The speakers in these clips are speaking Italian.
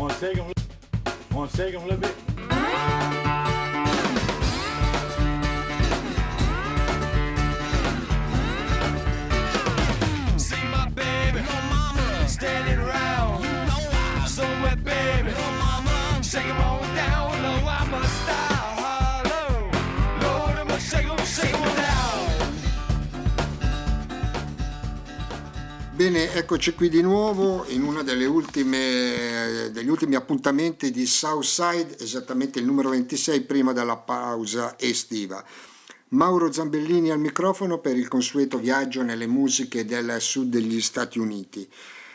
Want to take them? Want to take them a little bit? See my baby, no mama, standing around. You know I'm somewhere, baby. No mama, shake 'em on Bene, eccoci qui di nuovo in uno degli ultimi appuntamenti di Southside, esattamente il numero 26 prima della pausa estiva. Mauro Zambellini al microfono per il consueto viaggio nelle musiche del sud degli Stati Uniti.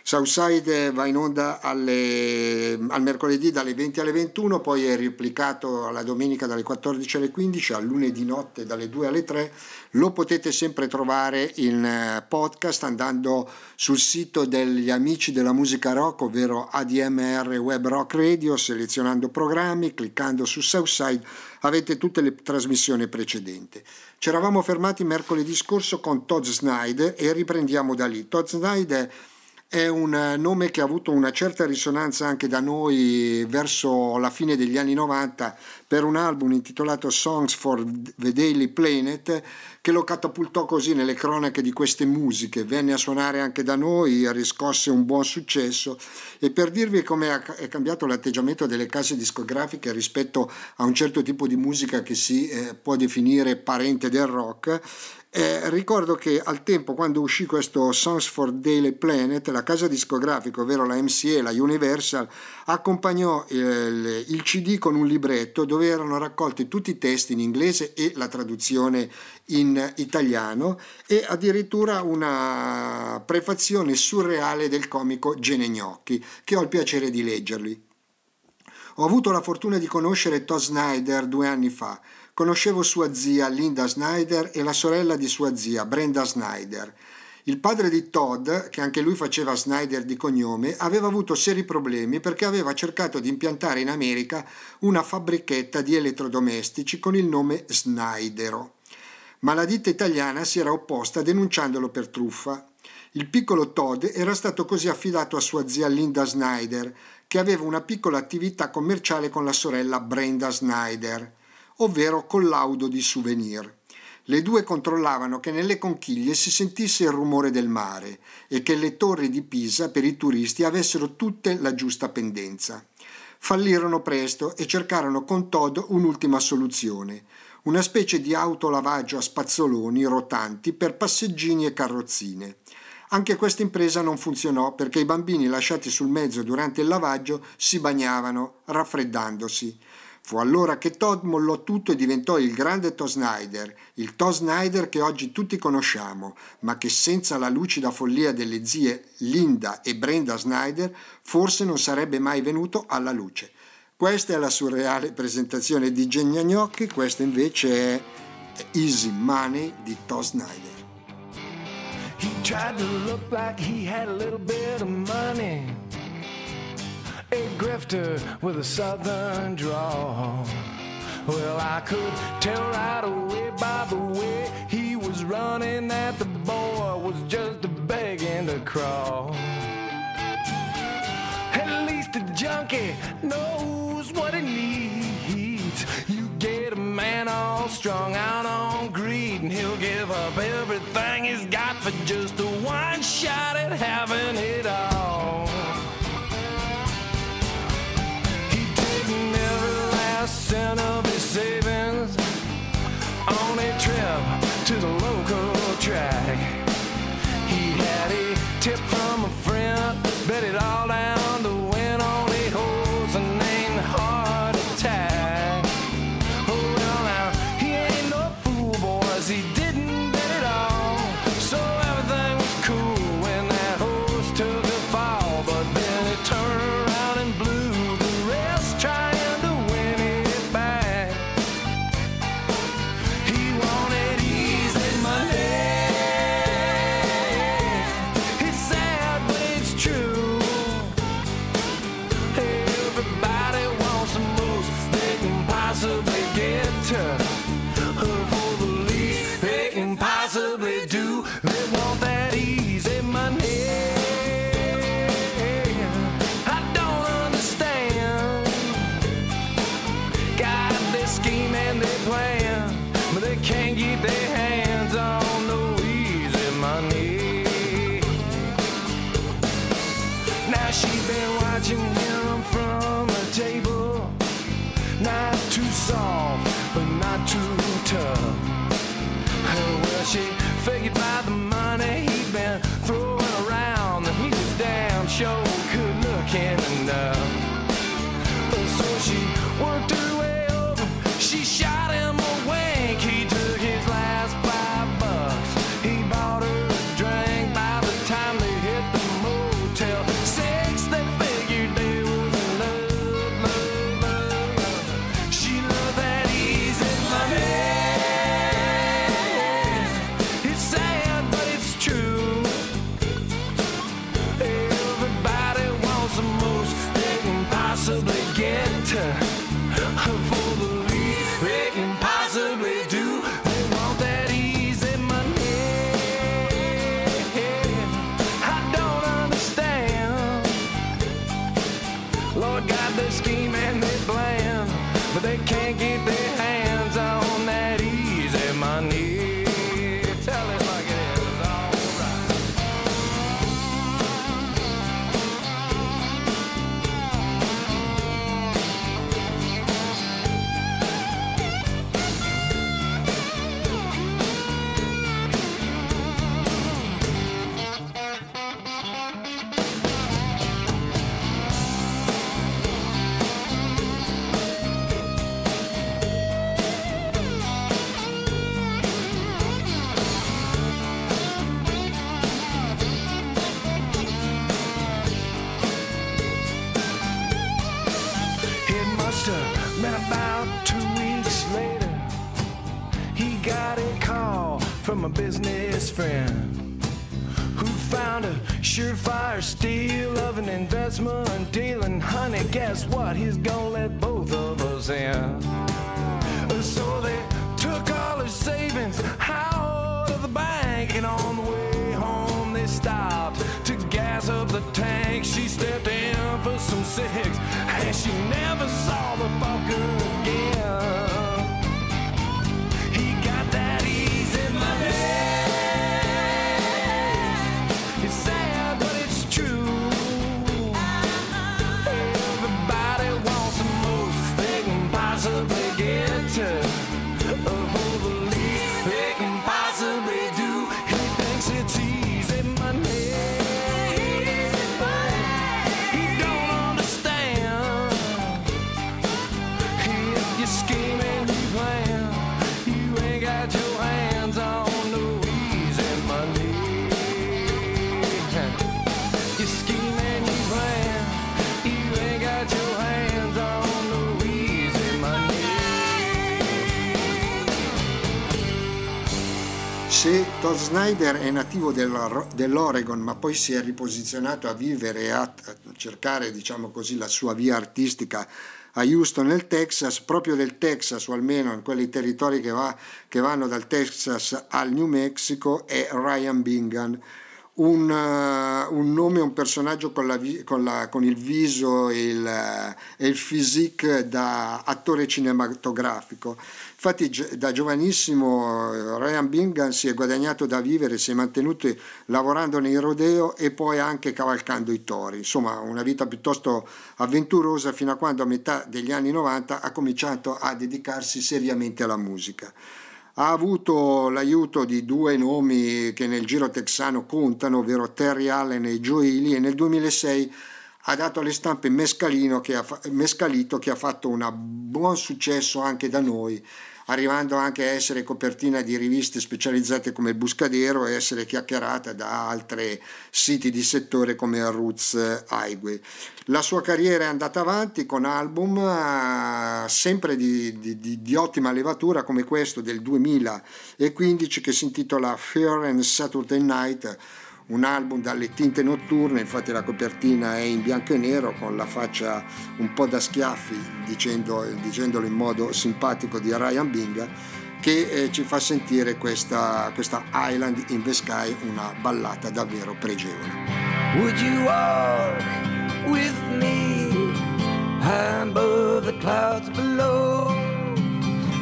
Southside va in onda alle- al mercoledì dalle 20 alle 21, poi è replicato alla domenica dalle 14 alle 15, al lunedì notte dalle 2 alle 3. Lo potete sempre trovare in eh, podcast andando sul sito degli amici della musica rock, ovvero ADMR Web Rock Radio, selezionando programmi, cliccando su Southside avete tutte le trasmissioni precedenti. Ci eravamo fermati mercoledì scorso con Todd Snyder e riprendiamo da lì. Todd Snyder è un eh, nome che ha avuto una certa risonanza anche da noi verso la fine degli anni 90 per un album intitolato Songs for the Daily Planet che lo catapultò così nelle cronache di queste musiche, venne a suonare anche da noi, riscosse un buon successo e per dirvi come è cambiato l'atteggiamento delle case discografiche rispetto a un certo tipo di musica che si eh, può definire parente del rock, eh, ricordo che al tempo quando uscì questo Songs for Daily Planet, la casa discografica, ovvero la MCA, la Universal, accompagnò eh, il, il CD con un libretto dove erano raccolti tutti i testi in inglese e la traduzione in italiano e addirittura una prefazione surreale del comico Gene Gnocchi, che ho il piacere di leggerli. Ho avuto la fortuna di conoscere Todd Snyder due anni fa. Conoscevo sua zia Linda Snyder e la sorella di sua zia Brenda Snyder. Il padre di Todd, che anche lui faceva Snyder di cognome, aveva avuto seri problemi perché aveva cercato di impiantare in America una fabbrichetta di elettrodomestici con il nome Snydero. Ma la ditta italiana si era opposta denunciandolo per truffa. Il piccolo Todd era stato così affidato a sua zia Linda Snyder, che aveva una piccola attività commerciale con la sorella Brenda Snyder, ovvero collaudo di souvenir. Le due controllavano che nelle conchiglie si sentisse il rumore del mare e che le torri di Pisa per i turisti avessero tutte la giusta pendenza. Fallirono presto e cercarono con Todd un'ultima soluzione, una specie di autolavaggio a spazzoloni rotanti per passeggini e carrozzine. Anche questa impresa non funzionò perché i bambini lasciati sul mezzo durante il lavaggio si bagnavano, raffreddandosi. Fu allora che Todd mollò tutto e diventò il grande Todd Snyder, il Todd Snyder che oggi tutti conosciamo, ma che senza la lucida follia delle zie Linda e Brenda Snyder forse non sarebbe mai venuto alla luce. Questa è la surreale presentazione di Genia Gnocchi, questa invece è Easy Money di Todd Snyder. He tried to look like he had a little bit of money. A grifter with a southern drawl. Well, I could tell right away by the way he was running that the boy was just begging to crawl. At least the junkie knows what he needs. You get a man all strung out on greed, and he'll give up everything he's got for just a one shot at having it all. Of his savings on a trip to the local track. He had a tip from a friend, bet it all soft, but not too tough. Well, she figured by the money he'd been throwing around that he was damn sure good looking enough. So she worked her way over. She shot him from a business friend who found a surefire steal of an investment deal. And honey, guess what? He's gonna let both of us in. So they took all her savings out of the bank, and on the way home they stopped to gas up the tank. She stepped in for some cigs, and she never saw the fucker again. Todd Snyder è nativo del- dell'Oregon ma poi si è riposizionato a vivere e a, cercare diciamo così la sua via artistica a Houston nel Texas, proprio del Texas o almeno in quei territori che, va- che vanno dal Texas al New Mexico è Ryan Bingham un, eh, un nome, un personaggio con, la con la- con il viso e il, eh, e il physique da attore cinematografico. Infatti da giovanissimo eh, Ryan Bingham si è guadagnato da vivere, si è mantenuto lavorando nei rodeo e poi anche cavalcando i tori. Insomma, una vita piuttosto avventurosa fino a quando a metà degli anni 90 ha cominciato a dedicarsi seriamente alla musica ha avuto l'aiuto di due nomi che nel giro texano contano, ovvero Terry Allen e Joe Ely, e nel 2006 ha dato alle stampe Mescalino che ha, Mescalito che ha fatto un buon successo anche da noi, arrivando anche a essere copertina di riviste specializzate come il Buscadero e essere chiacchierata da altri siti di settore come Roots Highway. La sua carriera è andata avanti con album eh, sempre di, di- di- ottima levatura come questo del 2015 che si intitola Fair and Saturday Night, un album dalle tinte notturne, infatti la copertina è in bianco e nero con la faccia un po' da schiaffi, dicendo- dicendolo in modo simpatico di Ryan Bingham, che eh, ci fa sentire questa, questa Island in the Sky, una ballata davvero pregevole. Would you walk with me high above the clouds below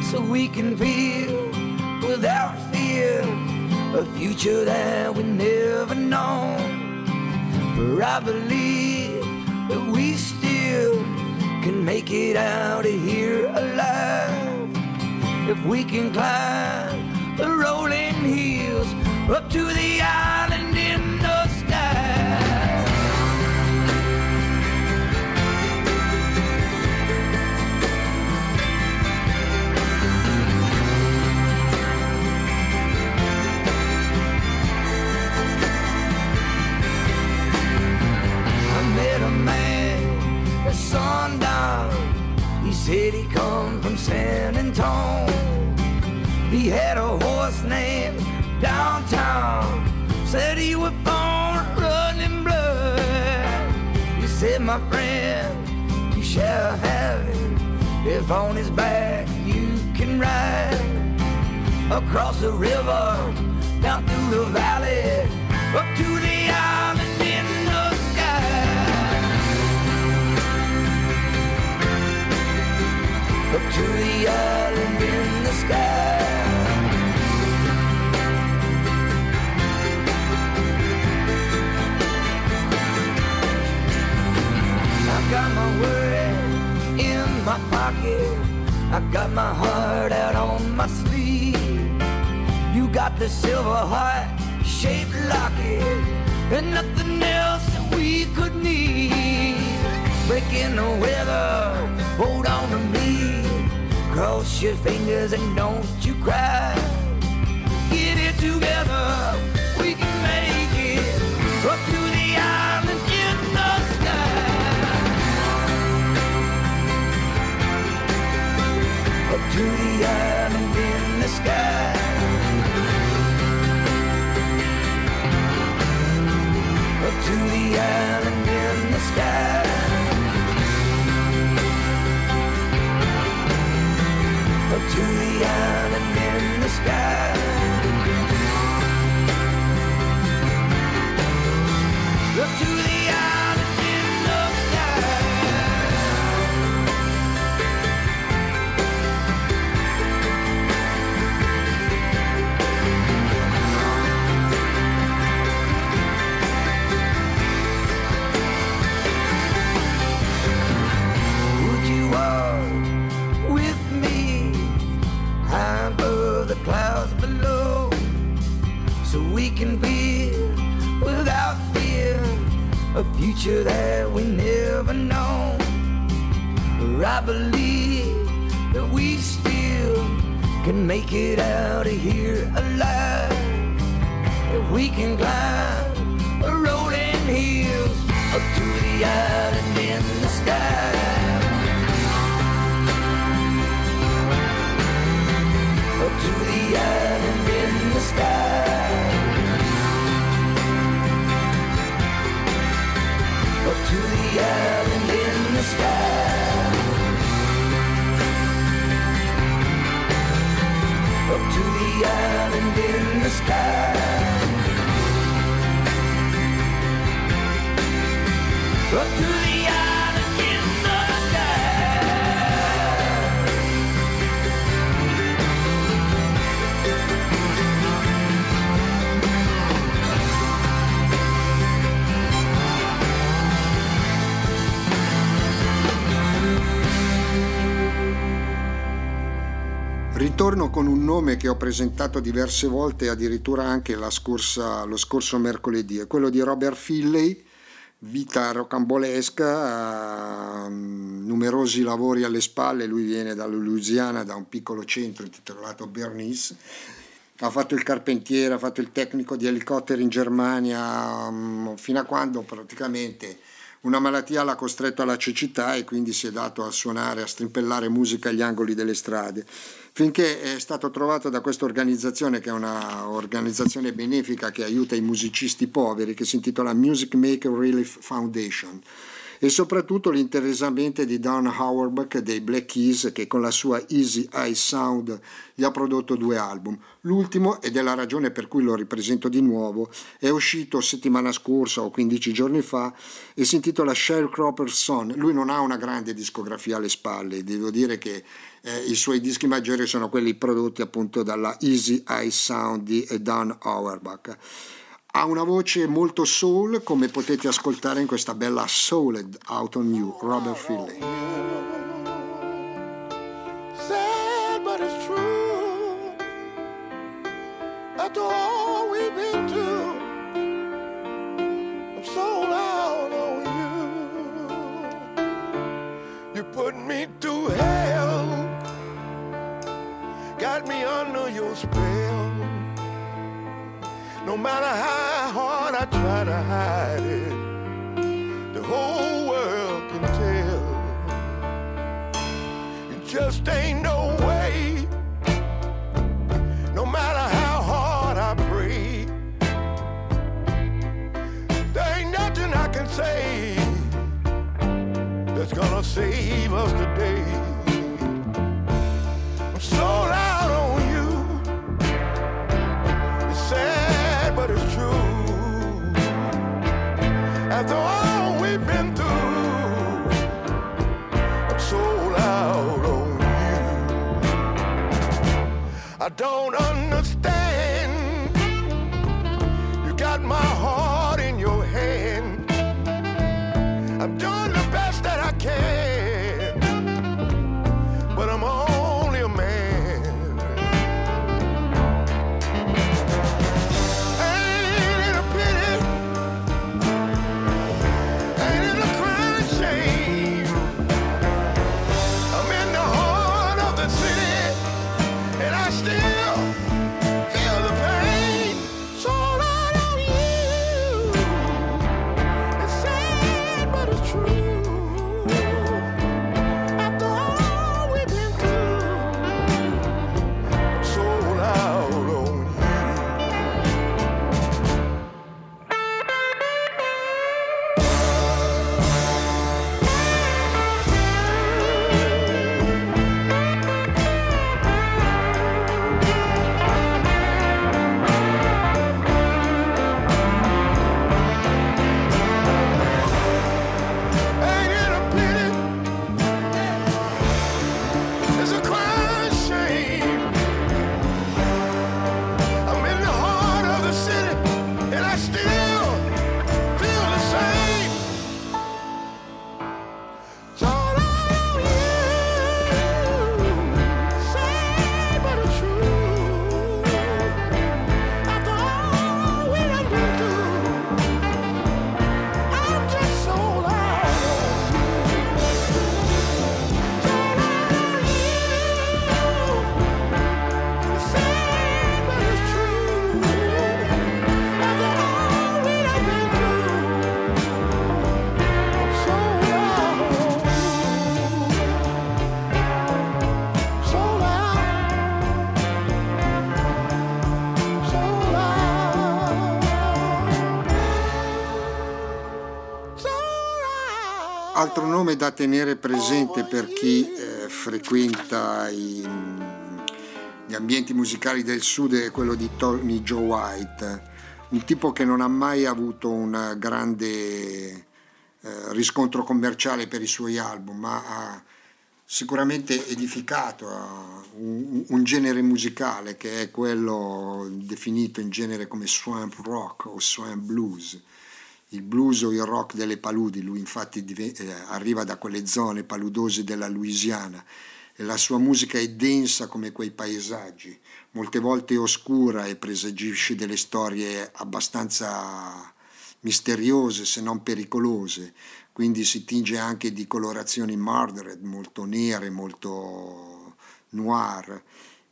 so we can feel without fear a future that we never known? For I believe that we still can make it out of here alive. If we can climb the rolling hills up to the island He had a horse named Downtown. Said he was born running blood. He said, my friend, you shall have it. If on his back you can ride across the river, down through the valley, up to the island in the sky. Up to the island in the sky. Got my worry in my pocket. I got my heart out on my sleeve. You got the silver heart shaped locket and nothing else that we could need. Breaking the weather, hold on to me. Cross your fingers and don't you cry. Get it together, we can make it up to to the island in the sky. Up to the island in the sky. Up to the island in the sky. Ritorno con un nome che ho presentato diverse volte, addirittura anche scorsa- lo scorso mercoledì, è quello di Robert Filley, vita rocambolesca, ehm, numerosi lavori alle spalle, lui viene dalla Louisiana, da un piccolo centro intitolato Bernice, ha fatto il carpentiere, ha fatto il tecnico di elicotteri in Germania, mm, fino a quando praticamente una malattia l'ha costretto alla cecità e quindi si è dato a suonare, a strimpellare musica agli angoli delle strade finché è stato trovato da questa organizzazione che è un'organizzazione benefica che aiuta i musicisti poveri che si intitola Music Maker Relief Foundation e soprattutto l'interessamento di Don Auerbach dei Black Keys che con la sua Easy Eye Sound gli ha prodotto due album. L'ultimo, ed è la ragione per cui lo ripresento di nuovo, è uscito settimana scorsa o 15 giorni fa e si intitola Sharecropper's Son. Lui non ha una grande discografia alle spalle, devo dire che eh, i suoi dischi maggiori sono quelli prodotti appunto dalla Easy Eye Sound di Don Auerbach Ha una voce molto soul, come potete ascoltare in questa bella Souled Out on You, Robert Finley. Got me under your spell. No matter how hard I try to hide it, the whole world can tell. It just ain't no way. No matter how hard I pray, there ain't nothing I can say that's gonna save us today. I don't understand. Da tenere presente per chi eh, frequenta i- gli ambienti musicali del sud è quello di Tony Joe White, un tipo che non ha mai avuto un grande eh, riscontro commerciale per i suoi album, ma ha sicuramente edificato un, un genere musicale che è quello definito in genere come swamp rock o swamp blues il blues o il rock delle paludi, lui infatti eh, arriva da quelle zone paludose della Louisiana. E la sua musica è densa come quei paesaggi, molte volte oscura e presagisce delle storie abbastanza misteriose se non pericolose, quindi si tinge anche di colorazioni murdered, molto nere, molto noir.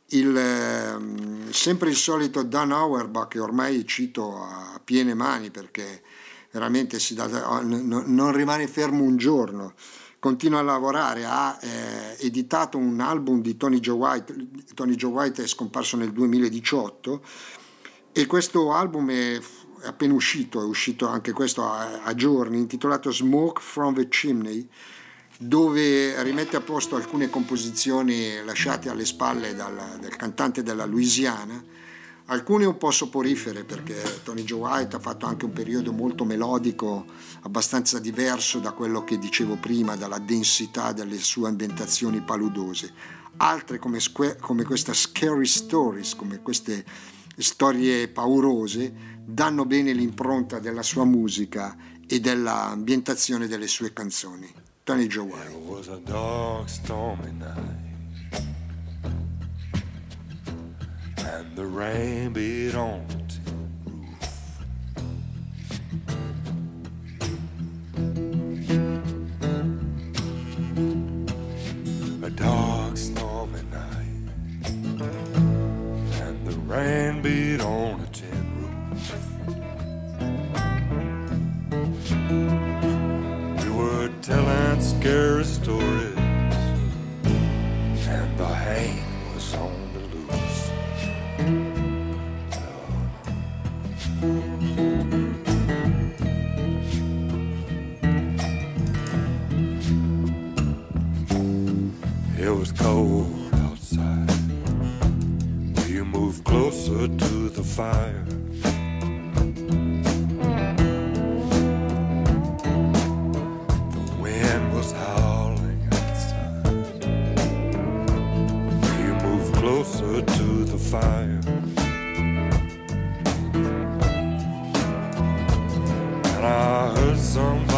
Il, ehm, sempre il solito Dan Auerbach che ormai cito a piene mani perché veramente dà- non non rimane fermo un giorno, continua a lavorare, ha eh, editato un album di Tony Joe White, Tony Joe White è scomparso nel 2018 e questo album è è appena uscito, è uscito anche questo a, a giorni, intitolato Smoke from the Chimney, dove rimette a posto alcune composizioni lasciate alle spalle dal, del cantante della Louisiana, alcune un po' soporifere perché Tony Joe White ha fatto anche un periodo molto melodico, abbastanza diverso da quello che dicevo prima, dalla densità delle sue ambientazioni paludose. Altre come, sque- come questa Scary Stories, come queste storie paurose, danno bene l'impronta della sua musica e dell'ambientazione delle sue canzoni. Tony Joe White. and the rain beat on the tin roof. A dark, stormy night, and the rain beat on the tin roof. We were telling scary stories. closer to the fire. The wind was howling outside. You moved closer to the fire. And I heard some.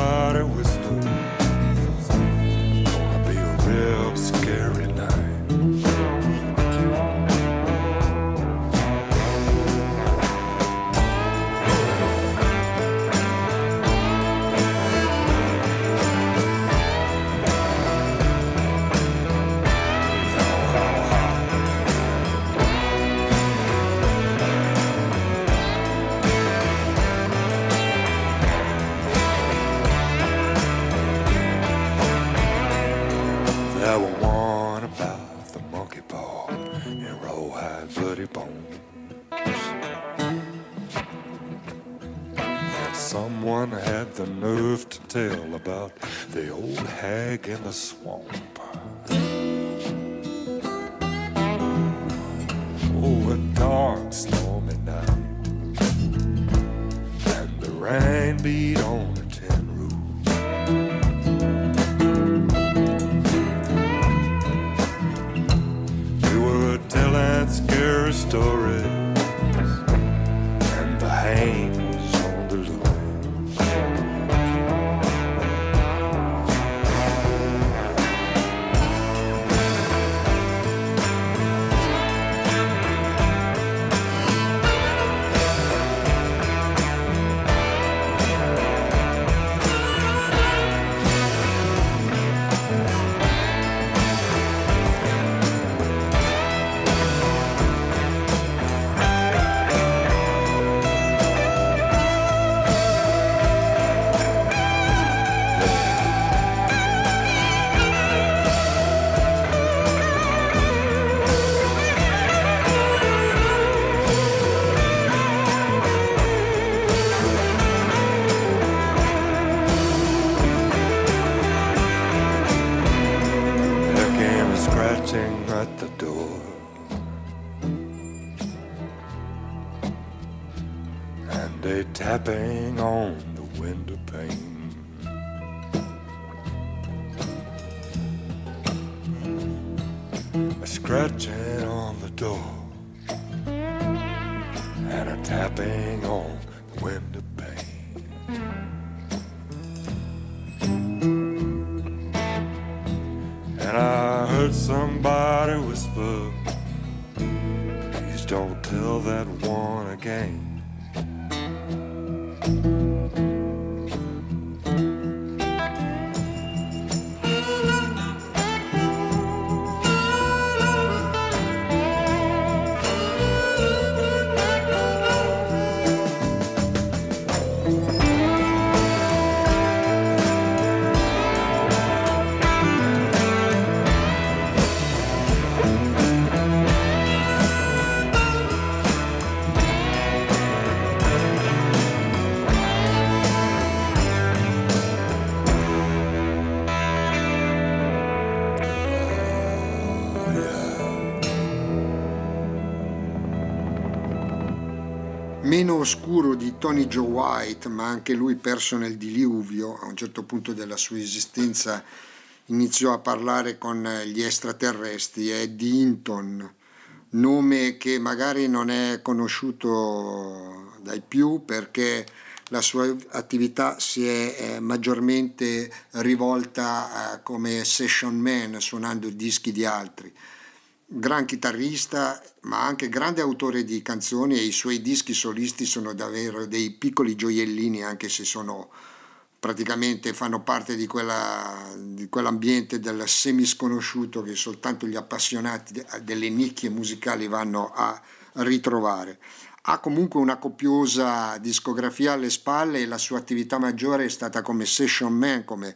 L'anno oscuro di Tony Joe White, ma anche lui perso nel diluvio, a un certo punto della sua esistenza iniziò a parlare con gli extraterrestri, è di Hinton, nome che magari non è conosciuto dai più perché la sua attività si è eh, maggiormente rivolta come session man, suonando dischi di altri. Gran chitarrista, ma anche grande autore di canzoni e i suoi dischi solisti sono davvero dei piccoli gioiellini anche se sono praticamente fanno parte di, quella, di quell'ambiente del semisconosciuto che soltanto gli appassionati delle nicchie musicali vanno a ritrovare. Ha comunque una copiosa discografia alle spalle e la sua attività maggiore è stata come session man, come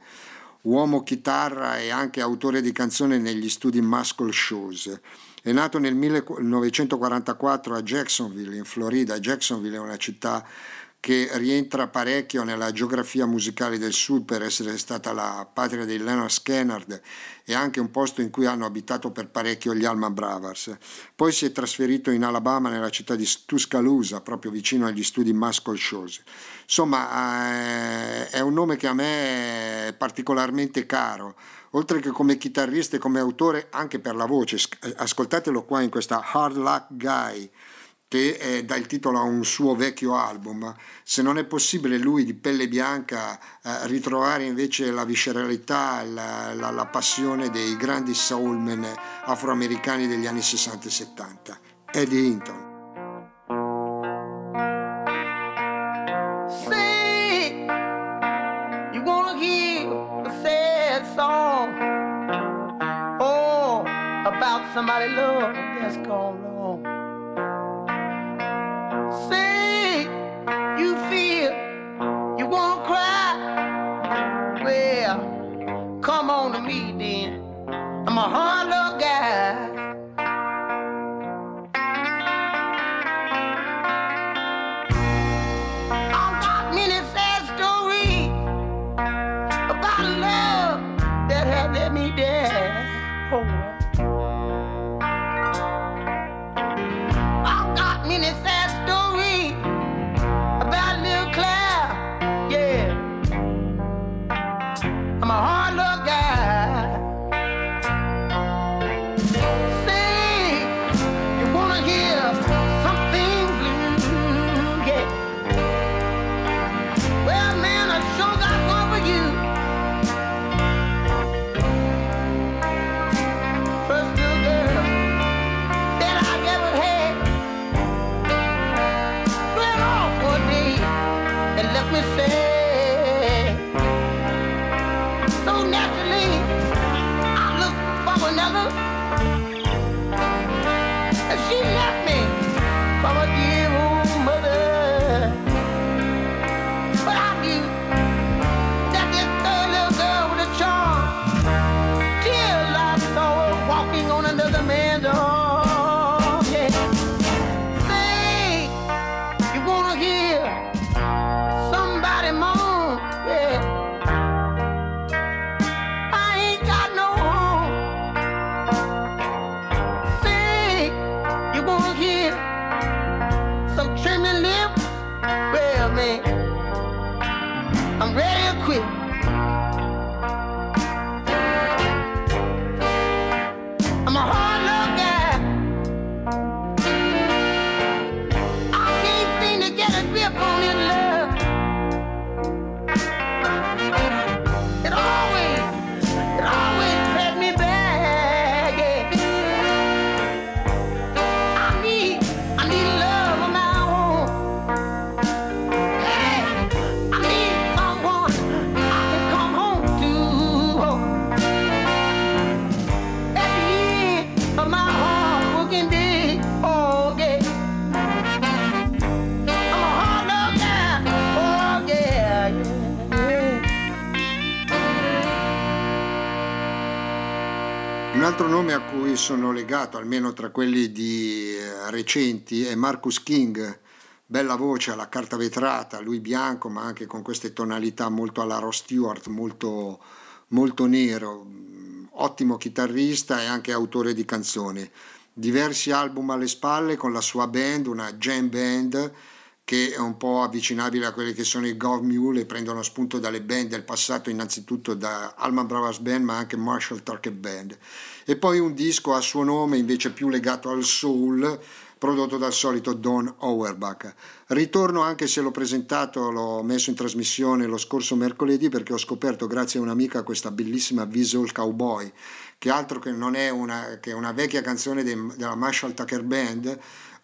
uomo chitarra e anche autore di canzoni negli studi Muscle Shows. È nato nel 1944 a Jacksonville, in Florida. Jacksonville è una città che rientra parecchio nella geografia musicale del sud per essere stata la patria dei Leonard Skennard e anche un posto in cui hanno abitato per parecchio gli Alma Brothers. Poi si è trasferito in Alabama nella città di Tuscaloosa, proprio vicino agli studi Muscle Shows. Insomma, eh, è un nome che a me è particolarmente caro oltre che come chitarrista e come autore anche per la voce. Ascoltatelo qua in questa Hard Luck Guy che eh, dà il titolo a un suo vecchio album. Se non è possibile lui di pelle bianca eh, ritrovare invece la visceralità, la, la, la passione dei grandi soulmen afroamericani degli anni 60 e 70. Eddie Hinton. Somebody love that's gone come on to me then. I'm a hard sono legato, almeno tra quelli di eh, recenti, è Marcus King, bella voce alla carta vetrata, lui bianco ma anche con queste tonalità molto alla Ross Stewart, molto, molto nero, ottimo chitarrista e anche autore di canzoni. Diversi album alle spalle con la sua band, una jam band che è un po' avvicinabile a quelli che sono i Gov Mule prendono spunto dalle band del passato, innanzitutto da Alman Brothers Band, ma anche Marshall Tucker Band. E poi un disco a suo nome, invece più legato al soul, prodotto dal solito Don Auerbach. Ritorno anche se l'ho presentato, l'ho messo in trasmissione lo scorso mercoledì perché ho scoperto grazie a un'amica questa bellissima Visual Cowboy, che altro che non è una, che una vecchia canzone de, della Marshall Tucker Band,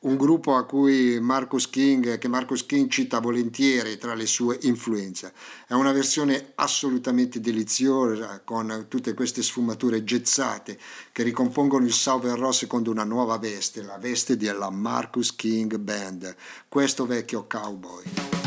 un gruppo a cui Marcus King, che Marcus King cita volentieri tra le sue influenze. È una versione assolutamente deliziosa con tutte queste sfumature gezzate che ricompongono il Ross secondo una nuova veste, la veste della Marcus King Band, questo vecchio cowboy.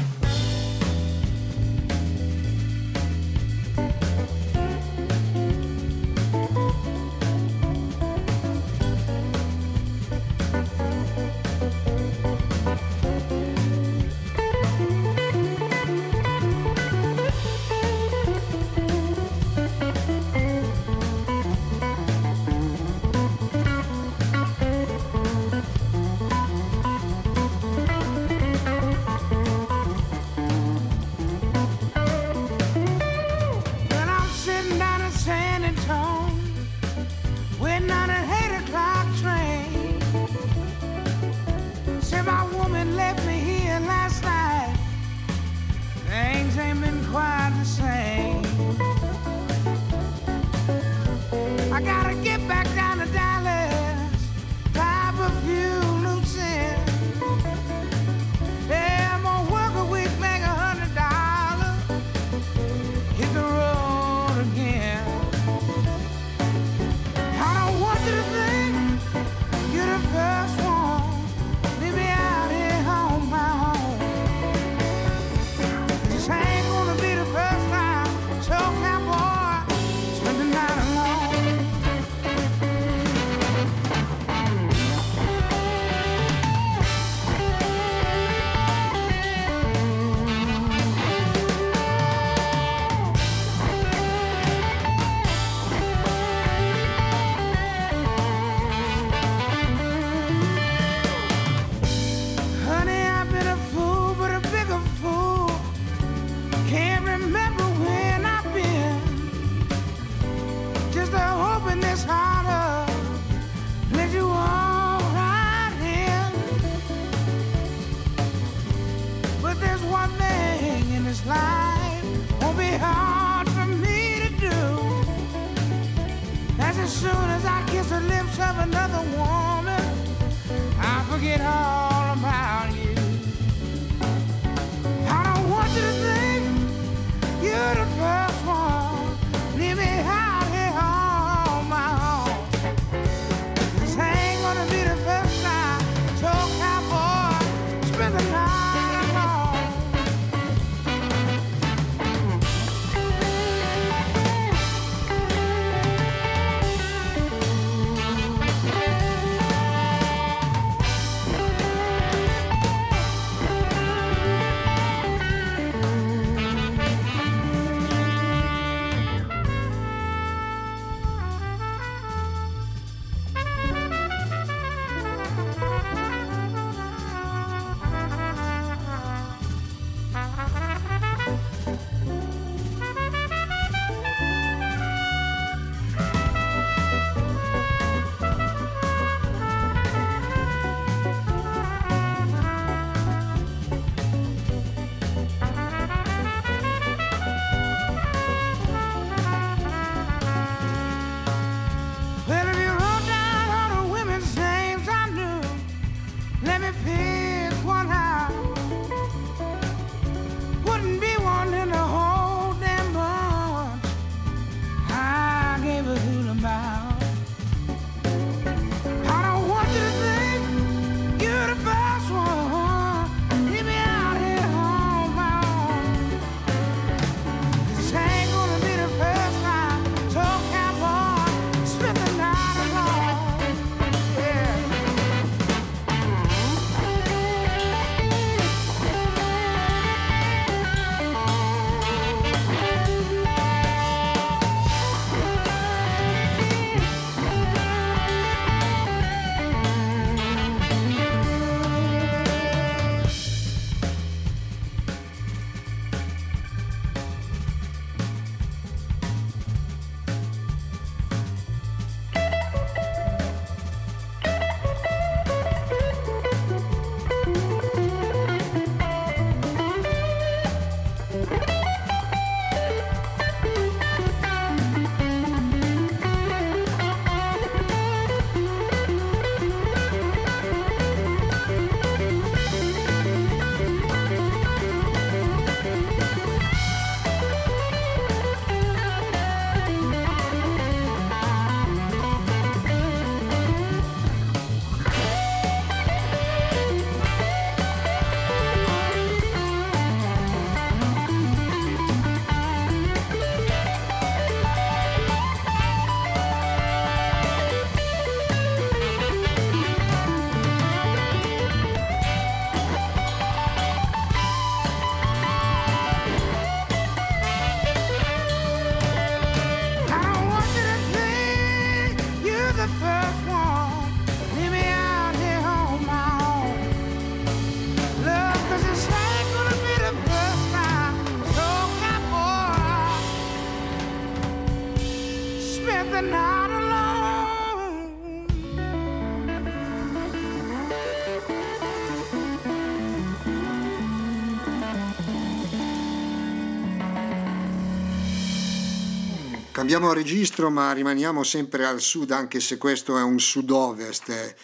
Cambiamo registro ma rimaniamo sempre al sud anche se questo è un sud-ovest.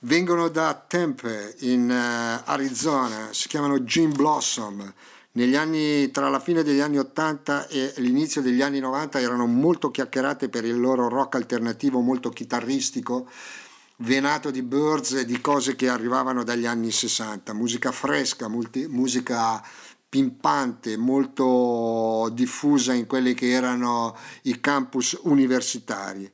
Vengono da Tempe in uh, Arizona, si chiamano Jim Blossom. Anni, tra la fine degli anni 80 e l'inizio degli anni 90 erano molto chiacchierate per il loro rock alternativo molto chitarristico, venato di birds e di cose che arrivavano dagli anni 60, musica fresca, multi, musica pimpante, molto diffusa in quelli che erano i campus universitari.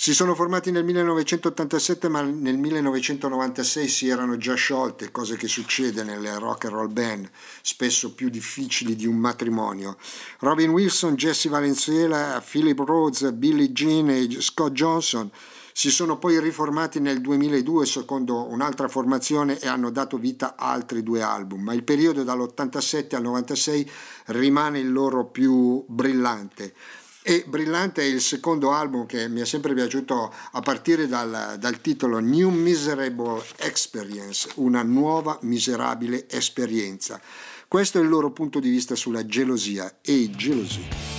Si sono formati nel 1987 ma nel 1996 si erano già sciolte, cose che succede nelle rock and roll band, spesso più difficili di un matrimonio. Robin Wilson, Jesse Valenzuela, Philip Rhodes, Billie Jean e Scott Johnson si sono poi riformati nel 2002 secondo un'altra formazione e hanno dato vita a altri due album, ma il periodo dall'87 al 96 rimane il loro più brillante. E Brillante è il secondo album che mi è sempre piaciuto a partire dal, dal, titolo New Miserable Experience, una nuova miserabile esperienza. Questo è il loro punto di vista sulla gelosia e gelosia.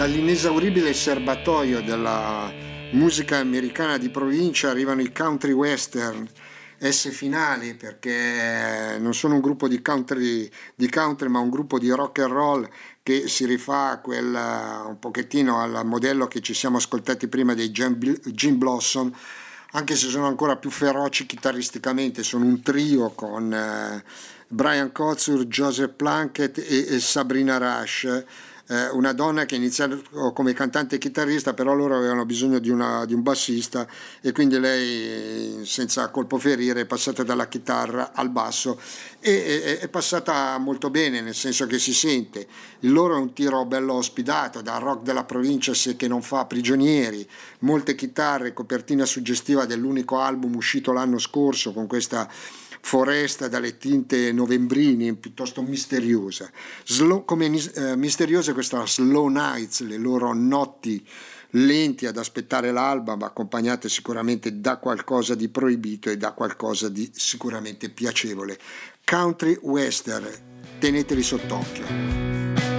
Dall'inesauribile serbatoio della musica americana di provincia arrivano i country western S finali perché non sono un gruppo di country, di country ma un gruppo di rock and roll che si rifà quel, un pochettino al modello che ci siamo ascoltati prima dei Jim Blossom anche se sono ancora più feroci chitarristicamente. Sono un trio con eh, Brian Kotzur, Joseph Plunkett e Sabrina Rush eh, una donna che ha iniziato come cantante e chitarrista, però loro avevano bisogno di, una, di un bassista e quindi lei, senza colpo ferire, è passata dalla chitarra al basso e è, è passata molto bene, nel senso che si sente. Il loro è un tiro bello ospitato, da rock della provincia che non fa prigionieri, molte chitarre, copertina suggestiva dell'unico album uscito l'anno scorso con questa foresta dalle tinte novembrini, piuttosto misteriosa. Slow, come eh, misteriosa questa Slow Nights, le loro notti lenti ad aspettare l'alba, ma accompagnate sicuramente da qualcosa di proibito e da qualcosa di sicuramente piacevole. Country Western, teneteli sott'occhio.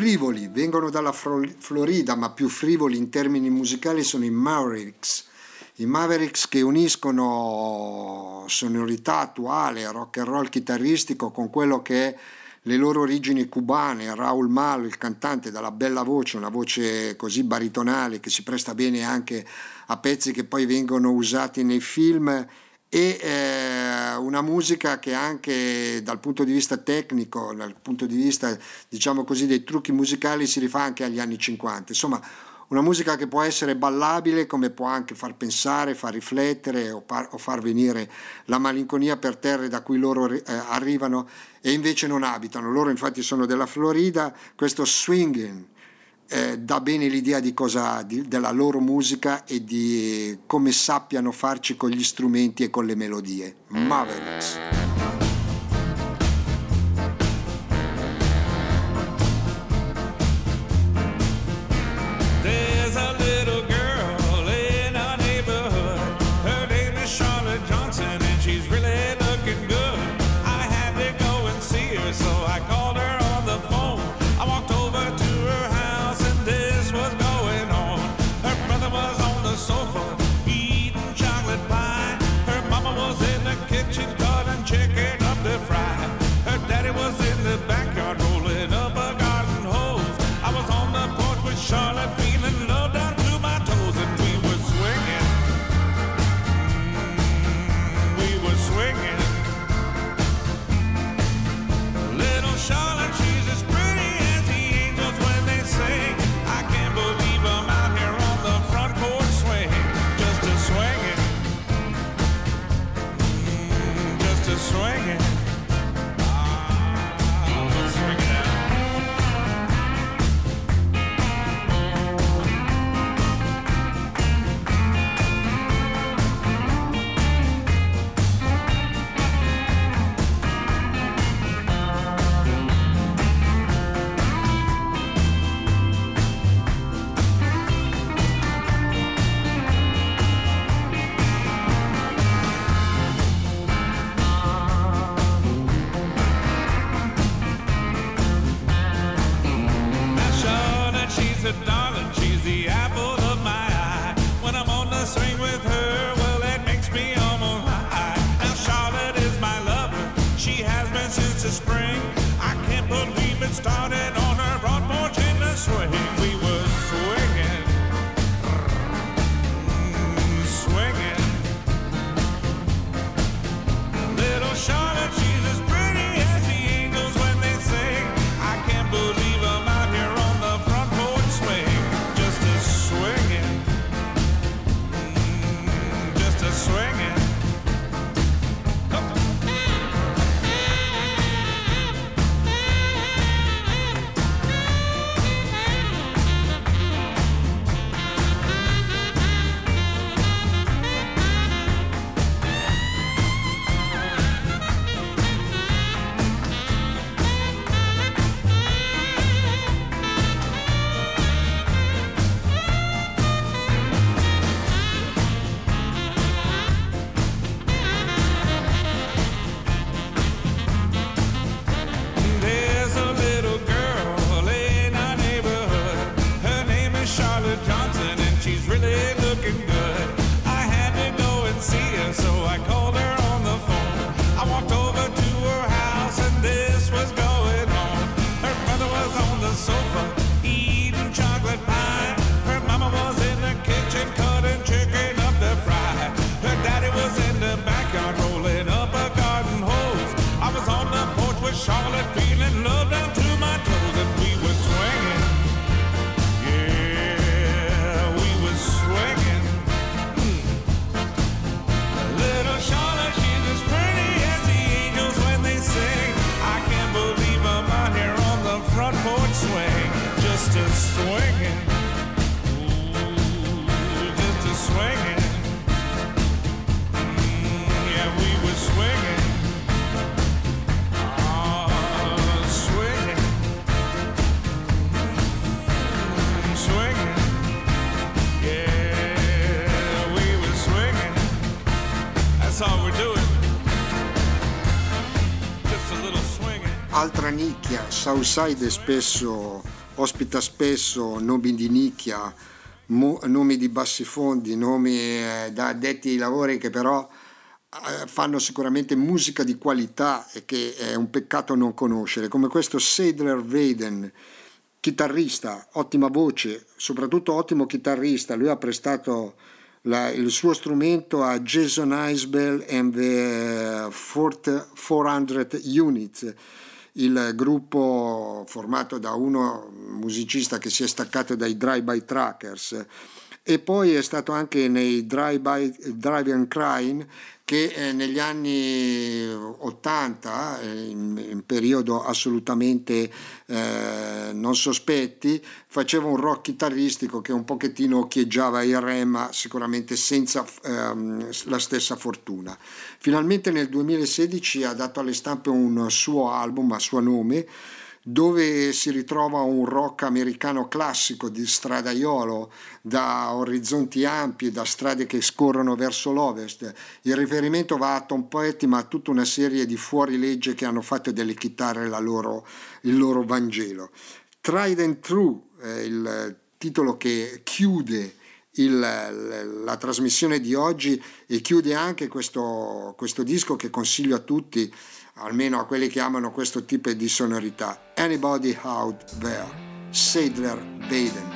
Frivoli, vengono dalla Florida, ma più frivoli in termini musicali sono i Mavericks. I Mavericks che uniscono sonorità attuale, rock and roll chitarristico con quello che è le loro origini cubane, Raul Malo, il cantante dalla bella voce, una voce così baritonale che si presta bene anche a pezzi che poi vengono usati nei film e eh, una musica che anche dal punto di vista tecnico, dal punto di vista diciamo così dei trucchi musicali si rifà anche agli anni 50. Insomma, una musica che può essere ballabile come può anche far pensare, far riflettere o, par- o far venire la malinconia per terre da cui loro eh, arrivano e invece non abitano. Loro infatti sono della Florida, questo swinging eh, dà bene l'idea di cosa, di, della loro musica e di come sappiano farci con gli strumenti e con le melodie. Mavericks. just a swinging, Ooh, just a swinging. Mm, yeah, we were swinging. ah, swinging. Mm, swinging. Yeah, we were swinging. That's all we're doing. Just a little swinging. Altra nicchia, Southside spesso ospita spesso nomi di nicchia, mo, nomi di bassi fondi, nomi eh, da addetti ai lavori che però eh, fanno sicuramente musica di qualità e che è un peccato non conoscere, come questo Sadler Vaden, chitarrista, ottima voce, soprattutto ottimo chitarrista, lui ha prestato la, il suo strumento a Jason Isbell and the eh, 400 Units il gruppo formato da uno musicista che si è staccato dai Drive-By Trackers e poi è stato anche nei Drive, by, Drive and Crime che eh, negli anni 80, eh, in, in, periodo assolutamente eh, non sospetti, faceva un rock chitarristico che un pochettino occhieggiava il re, ma sicuramente senza ehm, la stessa fortuna. Finalmente nel 2016 ha dato alle stampe un suo album a suo nome, dove si ritrova un rock americano classico di stradaiolo da orizzonti ampi, da strade che scorrono verso l'ovest. Il riferimento va a Tom Petty, ma a tutta una serie di fuorilegge che hanno fatto delle chitarre loro, il loro Vangelo. Tried and True è il titolo che chiude il, la trasmissione di oggi e chiude anche questo, questo disco che consiglio a tutti almeno a quelli che amano questo tipo di sonorità. Anybody Out There, Sadler Baden.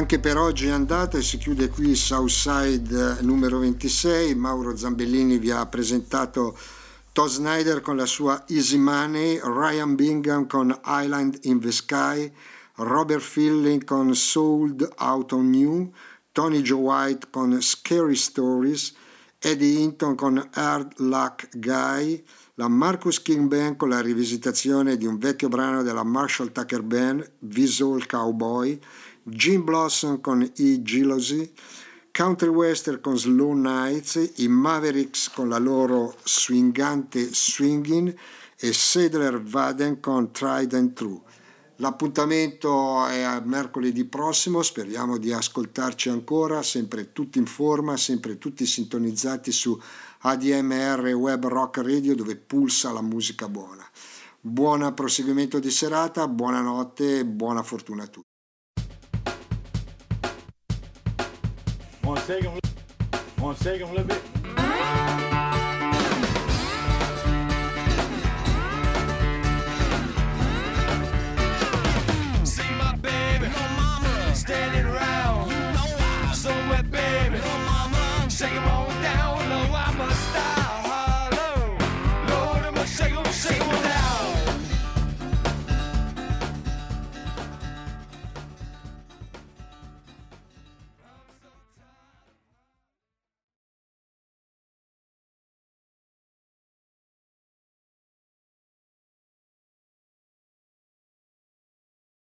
Anche per oggi è andata e si chiude qui Southside eh, numero 26. Mauro Zambellini vi ha presentato Todd Snyder con la sua Easy Money, Ryan Bingham con Island in the Sky, Robert Filling con Sold Out on New, Tony Joe White con Scary Stories, Eddie Hinton con Hard Luck Guy, la Marcus King Band con la rivisitazione di un vecchio brano della Marshall Tucker Band, Visual Cowboy, Jim Blossom con I Jealousy, Country Western con Slow Nights, i Mavericks con la loro swingante swinging e Sedler Vaden con Tried and True. L'appuntamento è a mercoledì prossimo, speriamo di ascoltarci ancora, sempre tutti in forma, sempre tutti sintonizzati su ADMR Web Rock Radio dove pulsa la musica buona. Buon proseguimento di serata, buonanotte e buona fortuna a tutti. Wanna? Wanna shake him a little bit?